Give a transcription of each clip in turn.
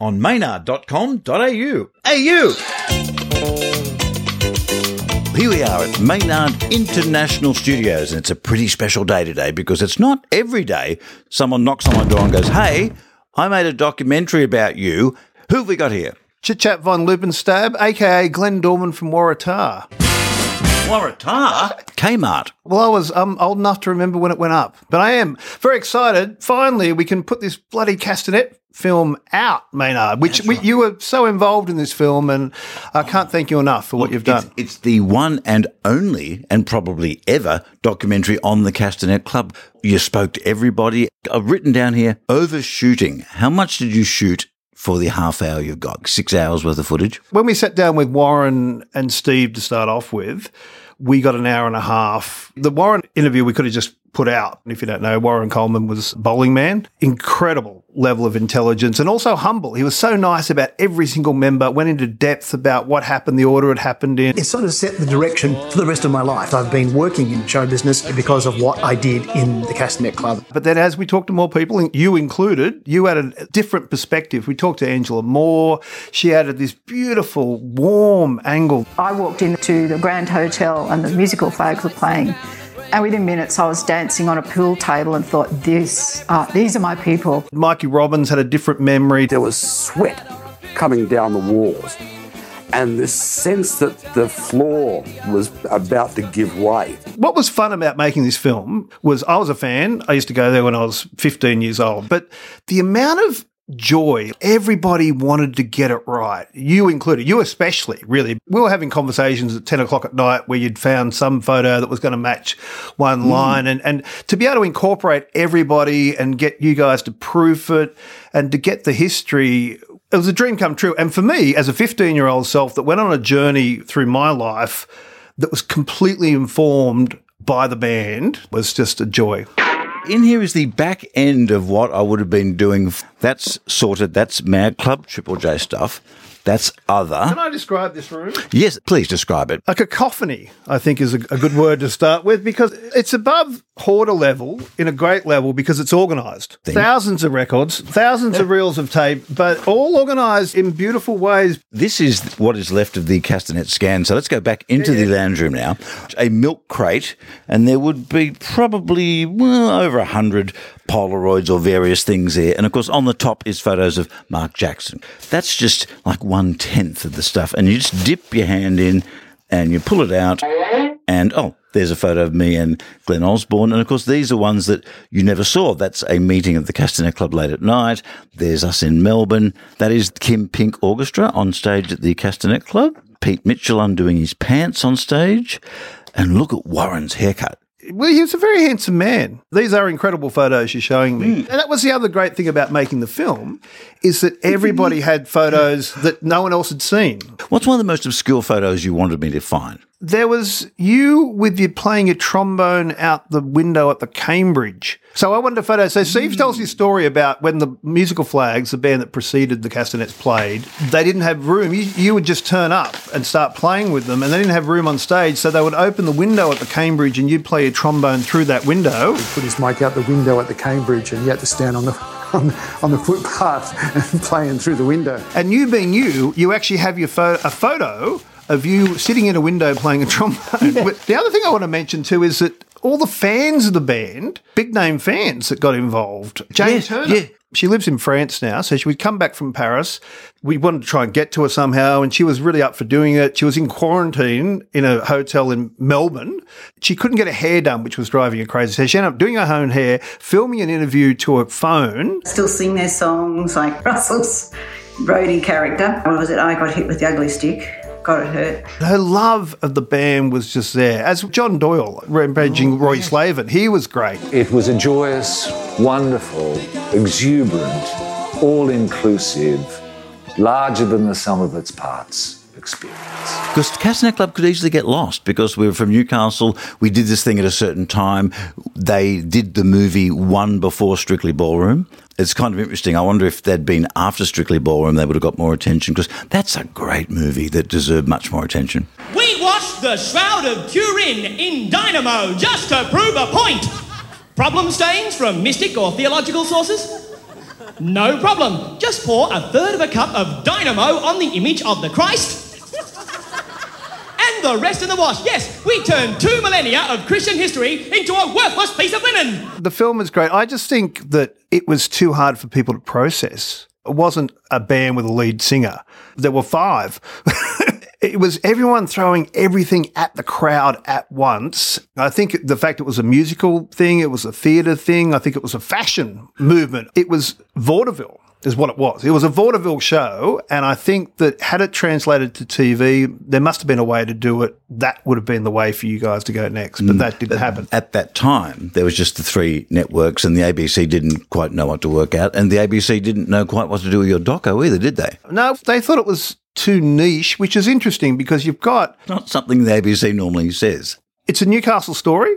on maynard.com.au. AU! Here we are at Maynard International Studios, and it's a pretty special day today because it's not every day someone knocks on my door and goes, Hey, I made a documentary about you. Who have we got here? Chit Chat von Loopin Stab, aka Glenn Dorman from Waratah. Waratah? Kmart. Well, I was um, old enough to remember when it went up, but I am very excited. Finally, we can put this bloody castanet film out, Maynard, which we, you were so involved in this film, and I can't thank you enough for what you've done. It's, it's the one and only, and probably ever, documentary on the Castanet Club. You spoke to everybody. I've written down here overshooting. How much did you shoot for the half hour you've got? Six hours worth of footage? When we sat down with Warren and Steve to start off with, we got an hour and a half. The Warren interview we could have just put out. If you don't know, Warren Coleman was bowling man. Incredible level of intelligence and also humble. He was so nice about every single member, went into depth about what happened, the order it happened in. It sort of set the direction for the rest of my life. I've been working in show business because of what I did in the Castanet Club. But then as we talked to more people, you included, you had a different perspective. We talked to Angela Moore. She added this beautiful, warm angle. I walked into the Grand Hotel and the musical flags were playing. And within minutes, I was dancing on a pool table and thought, "This, uh, these are my people." Mikey Robbins had a different memory. There was sweat coming down the walls, and this sense that the floor was about to give way. What was fun about making this film was I was a fan. I used to go there when I was 15 years old, but the amount of joy. Everybody wanted to get it right. You included, you especially, really. We were having conversations at 10 o'clock at night where you'd found some photo that was going to match one mm. line and, and to be able to incorporate everybody and get you guys to proof it and to get the history. It was a dream come true. And for me, as a 15 year old self that went on a journey through my life that was completely informed by the band was just a joy. In here is the back end of what I would have been doing. That's sorted. That's Mad Club, Triple J stuff. That's other. Can I describe this room? Yes, please describe it. A cacophony, I think, is a, a good word to start with because it's above hoarder level in a great level because it's organised. Thousands of records, thousands of reels of tape, but all organised in beautiful ways. This is what is left of the Castanet scan. So let's go back into the lounge room now. A milk crate, and there would be probably well, over a hundred Polaroids or various things there. And of course, on the top is photos of Mark Jackson. That's just like one tenth of the stuff. And you just dip your hand in and you pull it out, and oh, there's a photo of me and Glenn Osborne. And of course, these are ones that you never saw. That's a meeting of the Castanet Club late at night. There's us in Melbourne. That is Kim Pink Orchestra on stage at the Castanet Club. Pete Mitchell undoing his pants on stage. And look at Warren's haircut. Well, he was a very handsome man. These are incredible photos you're showing me. Hmm. And that was the other great thing about making the film is that everybody had photos that no one else had seen. What's one of the most obscure photos you wanted me to find? There was you with you playing a trombone out the window at the Cambridge. So I wanted a photo. So Steve tells his story about when the musical flags, the band that preceded the Castanets, played. They didn't have room. You, you would just turn up and start playing with them, and they didn't have room on stage. So they would open the window at the Cambridge, and you'd play a trombone through that window. He Put his mic out the window at the Cambridge, and he had to stand on the on, on the footpath and playing through the window. And you being you, you actually have your pho- a photo of you sitting in a window playing a trombone. But the other thing I want to mention too is that all the fans of the band, big name fans that got involved. Jane Yeah, Turner. yeah. She lives in France now, so she would come back from Paris. We wanted to try and get to her somehow, and she was really up for doing it. She was in quarantine in a hotel in Melbourne. She couldn't get her hair done, which was driving her crazy. So she ended up doing her own hair, filming an interview to her phone, still sing their songs like Russell's Brody character. What was it? I got hit with the ugly stick. Got it hurt. Her love of the band was just there. As John Doyle, rampaging oh, Roy Slaven, he was great. It was a joyous, wonderful, exuberant, all inclusive, larger than the sum of its parts experience. Because Castanet Club could easily get lost because we were from Newcastle. We did this thing at a certain time. They did the movie one before Strictly Ballroom. It's kind of interesting. I wonder if they'd been after Strictly Ballroom, they would have got more attention because that's a great movie that deserved much more attention. We watched the Shroud of Turin in dynamo just to prove a point. Problem stains from mystic or theological sources? No problem. Just pour a third of a cup of dynamo on the image of the Christ. The rest in the wash. Yes, we turned two millennia of Christian history into a worthless piece of linen. The film is great. I just think that it was too hard for people to process. It wasn't a band with a lead singer. There were five. it was everyone throwing everything at the crowd at once. I think the fact it was a musical thing, it was a theatre thing, I think it was a fashion movement. It was vaudeville. Is what it was. It was a vaudeville show, and I think that had it translated to TV, there must have been a way to do it. That would have been the way for you guys to go next, but mm. that didn't happen. At that time, there was just the three networks, and the ABC didn't quite know what to work out, and the ABC didn't know quite what to do with your doco either, did they? No, they thought it was too niche, which is interesting because you've got Not something the ABC normally says. it's a Newcastle story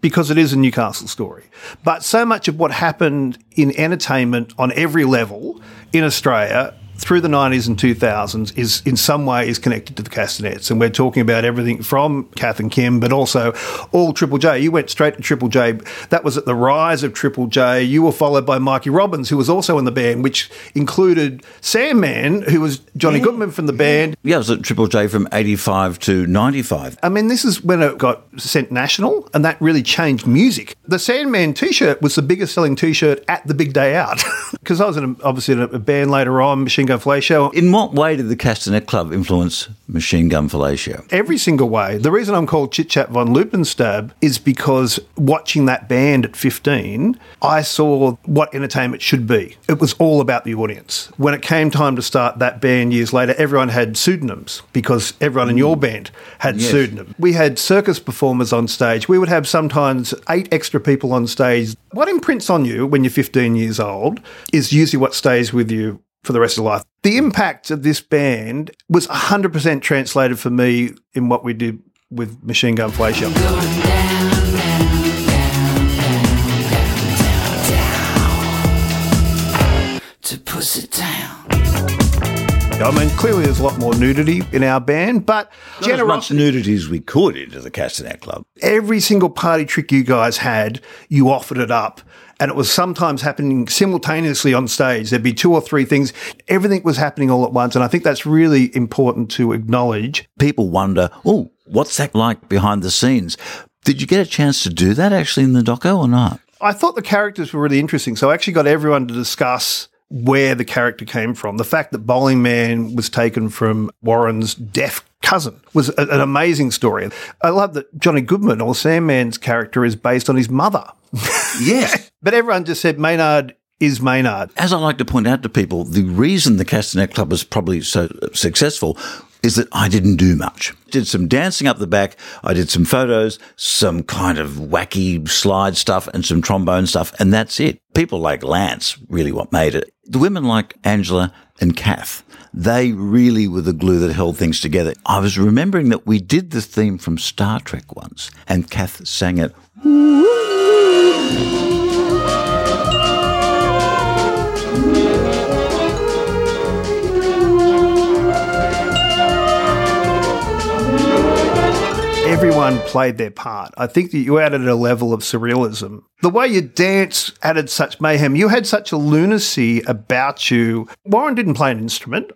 because it is a Newcastle story. But so much of what happened in entertainment on every level in Australia through the 90s and 2000s is in some way is connected to the Castanets. And we're talking about everything from Kath and Kim, but also all Triple J. You went straight to Triple J. That was at the rise of Triple J. You were followed by Mikey Robbins, who was also in the band, which included Sandman, who was Johnny Goodman from the band. Yeah, it was at Triple J from 85 to 95. I mean, this is when it got sent national, and that really changed music. The Sandman T-shirt was the biggest selling T-shirt at the big day out because I was in a, obviously in a band later on, Machine Gun Fellatio. In what way did the Castanet Club influence Machine Gun Fellatio? Every single way. The reason I'm called Chit Chat von Loopin Stab is because watching that band at 15, I saw what entertainment should be. It was all about the audience. When it came time to start that band years later, everyone had pseudonyms because everyone in your mm. band had Yes. pseudonyms. We had circus performers on stage. We would have sometimes eight extra people on stage. What imprints on you when you're 15 years old is usually what stays with you for the rest of life. The hmm. impact of this band was 100% translated for me in what we did with Machine Gun Fellatio. To push it down. I mean, clearly there's a lot more nudity in our band, but Not as much nudity as we could into the Castanet Club. every single party trick you guys had, you offered it up. And it was sometimes happening simultaneously on stage. There'd be two or three things. Everything was happening all at once. And I think that's really important to acknowledge. People wonder, oh, what's that like behind the scenes? Did you get a chance to do that actually in the doco or not? I thought the characters were really interesting. So I actually got everyone to discuss where the character came from. The fact that Bowling Man was taken from Warren's deaf cousin was a- an amazing story. I love that Johnny Goodman or Sandman's character is based on his mother. Yes. But everyone just said Maynard is Maynard. As I like to point out to people, the reason the Castanet Club was probably so successful is that I didn't do much. Did some dancing up the back. I did some photos, some kind of wacky slide stuff and some trombone stuff. And that's it. People like Lance really what made it. The women like Angela and Kath, they really were the glue that held things together. I was remembering that we did the theme from Star Trek once and Kath sang it everyone played their part. I think that you added a level of surrealism. The way you dance added such mayhem. You had such a lunacy about you. Warren didn't play an instrument.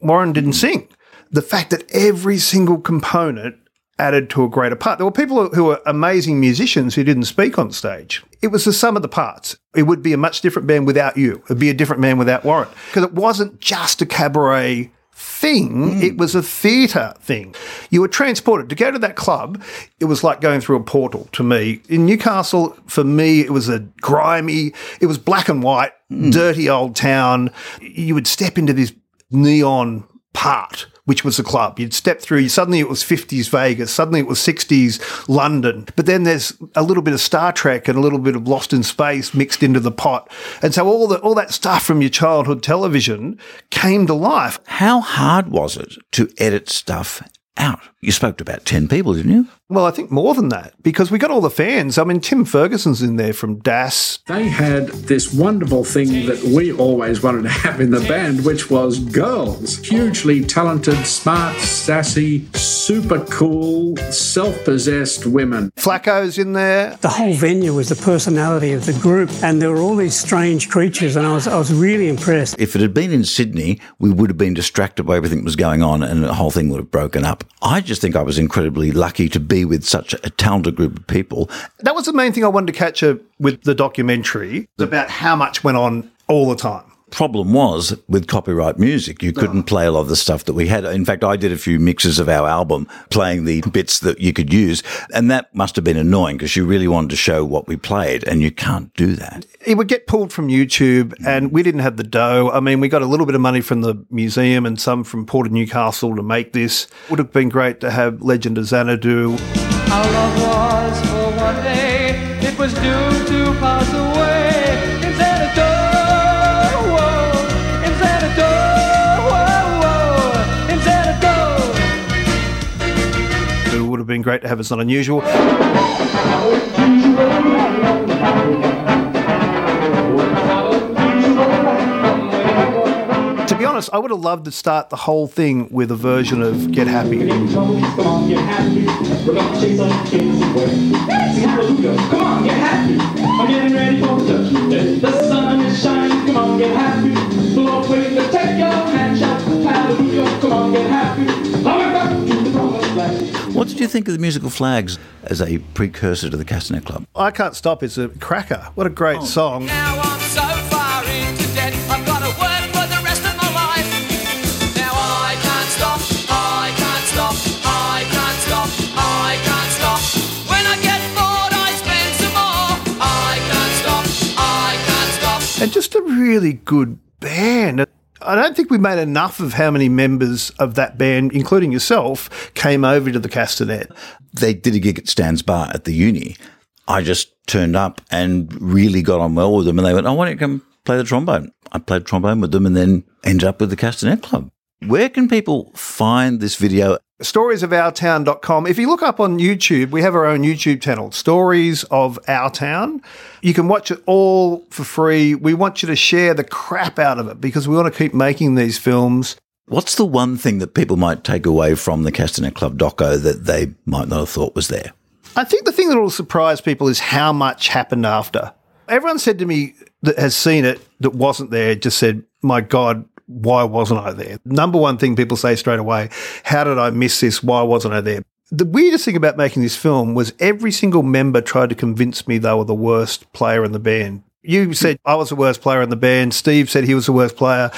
Warren didn't sing. The fact that every single component added to a greater part. There were people who were amazing musicians who didn't speak on stage. It was the sum of the parts. It would be a much different band without you. It'd be a different man without Warren. Because it wasn't just a cabaret thing, hmm. it was a theatre thing. You were transported. To go to that club, it was like going through a portal to me. In Newcastle, for me, it was a grimy, it was black and white, hmm. dirty old town. You would step into this neon part. Which was the club. You'd step through, suddenly it was 50s Vegas, suddenly it was 60s London. But then there's a little bit of Star Trek and a little bit of Lost in Space mixed into the pot. And so all, the, all that stuff from your childhood television came to life. How hard was it to edit stuff out. You spoke to about 10 people, didn't you? Well, I think more than that because we got all the fans. I mean, Tim Ferguson's in there from DAS. They had this wonderful thing that we always wanted to have in the band, which was girls. Hugely talented, smart, sassy, super cool, self possessed women. Flacco's in there. The whole venue was the personality of the group, and there were all these strange creatures, and I was, I was really impressed. If it had been in Sydney, we would have been distracted by everything that was going on and the whole thing would have broken up. I just think I was incredibly lucky to be with such a talented group of people. That was the main thing I wanted to capture with the documentary about how much went on all the time. Problem was with copyright music, you couldn't oh. play a lot of the stuff that we had. In fact, I did a few mixes of our album playing the bits that you could use, and that must have been annoying because you really wanted to show what we played, and you can't do that. It would get pulled from YouTube, and we didn't have the dough. I mean, we got a little bit of money from the museum and some from Port of Newcastle to make this. It Would have been great to have Legend of Xanadu. Our love was for one day, it was doomed to pass away. Great to have It's Not Unusual. To be honest, I would have loved to start the whole thing with a version of Get Happy. Hallelujah. Come on, get happy. What did you think of the musical flags as a precursor to the Castanet Club? I Can't Stop is a cracker. What a great oh. song. Now I'm so far into debt, I've got to work for the rest of my life. Now I can't stop, I can't stop, I can't stop, I can't stop. When I get bored, I spend some more. I can't stop, I can't stop. and just a really good band. I don't think we made enough of how many members of that band, including yourself, came over to the Castanet. They did a gig at Stan's Bar at the uni. I just turned up and really got on well with them. And they went, why don't you come play the trombone? I played trombone with them and then ended up with the Castanet Club. Where can people find this video? Storiesofourtown.com. If you look up on YouTube, we have our own YouTube channel, Stories of Our Town. You can watch it all for free. We want you to share the crap out of it because we want to keep making these films. What's the one thing that people might take away from the Castanet Club doco that they might not have thought was there? I think the thing that will surprise people is how much happened after. Everyone said to me that has seen it that wasn't there just said, My God, why wasn't I there? Number one thing people say straight away, How did I miss this? Why wasn't I there? The weirdest thing about making this film was every single member tried to convince me they were the worst player in the band. You said I was the worst player in the band. Steve said he was the worst player.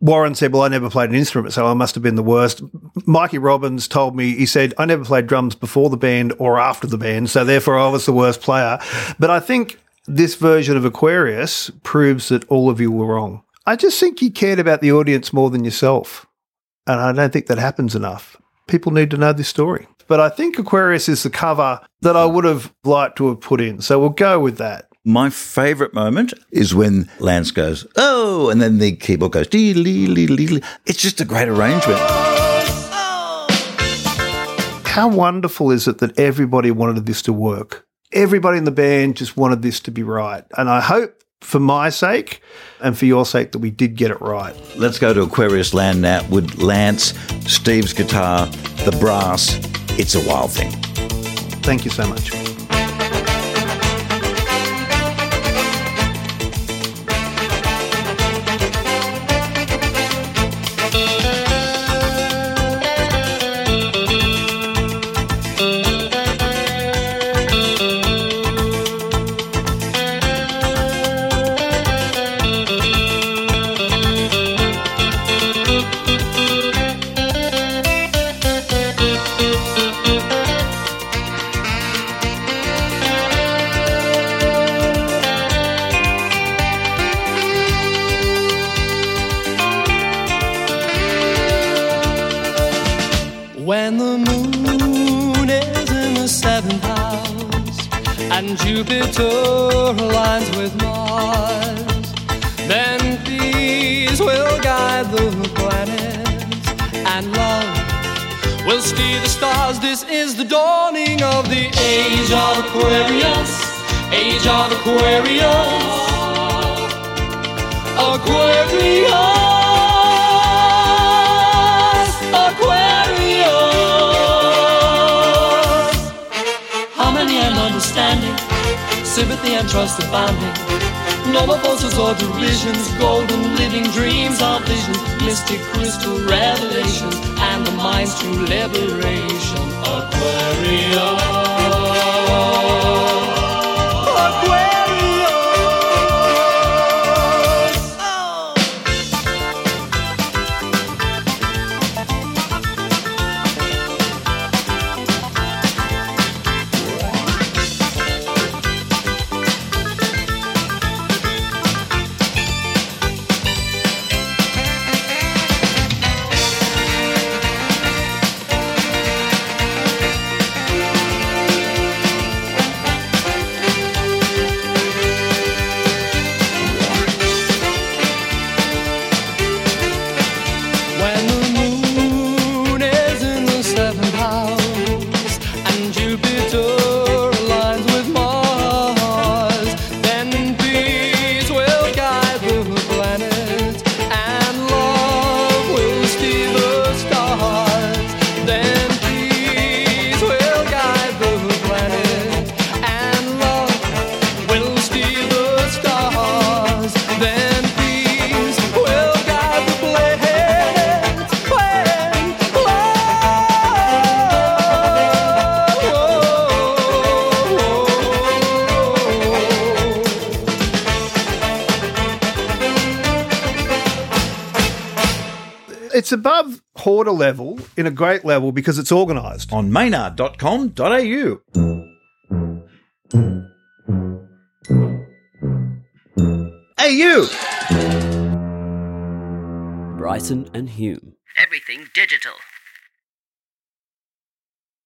Warren said, Well, I never played an instrument, so I must have been the worst. Mikey Robbins told me, he said, I never played drums before the band or after the band, so therefore I was the worst player. But I think this version of Aquarius proves that all of you were wrong. I just think you cared about the audience more than yourself. And I don't think that happens enough. People need to know this story. But I think Aquarius is the cover that I would have liked to have put in. So we'll go with that. My favourite moment is when Lance goes, oh, and then the keyboard goes, dee lee lee lee. It's just a great arrangement. How wonderful is it that everybody wanted this to work? Everybody in the band just wanted this to be right. And I hope for my sake and for your sake that we did get it right. Let's go to Aquarius Land now with Lance, Steve's guitar, the brass. It's a wild thing. Thank you so much. When the moon is in the seventh house and Jupiter aligns with Mars, then peace will guide the planets and love will steer the stars. This is the dawning of the age of Aquarius. Age of Aquarius. Aquarius. Trust abounding. No more forces or derisions, golden living dreams of visions, mystic crystal revelations, and the mind's true liberation. Aquarius. It's above hoarder level in a great level because it's organised. On maynard.com.au. Hey, you! Bryson and Hume. Everything digital.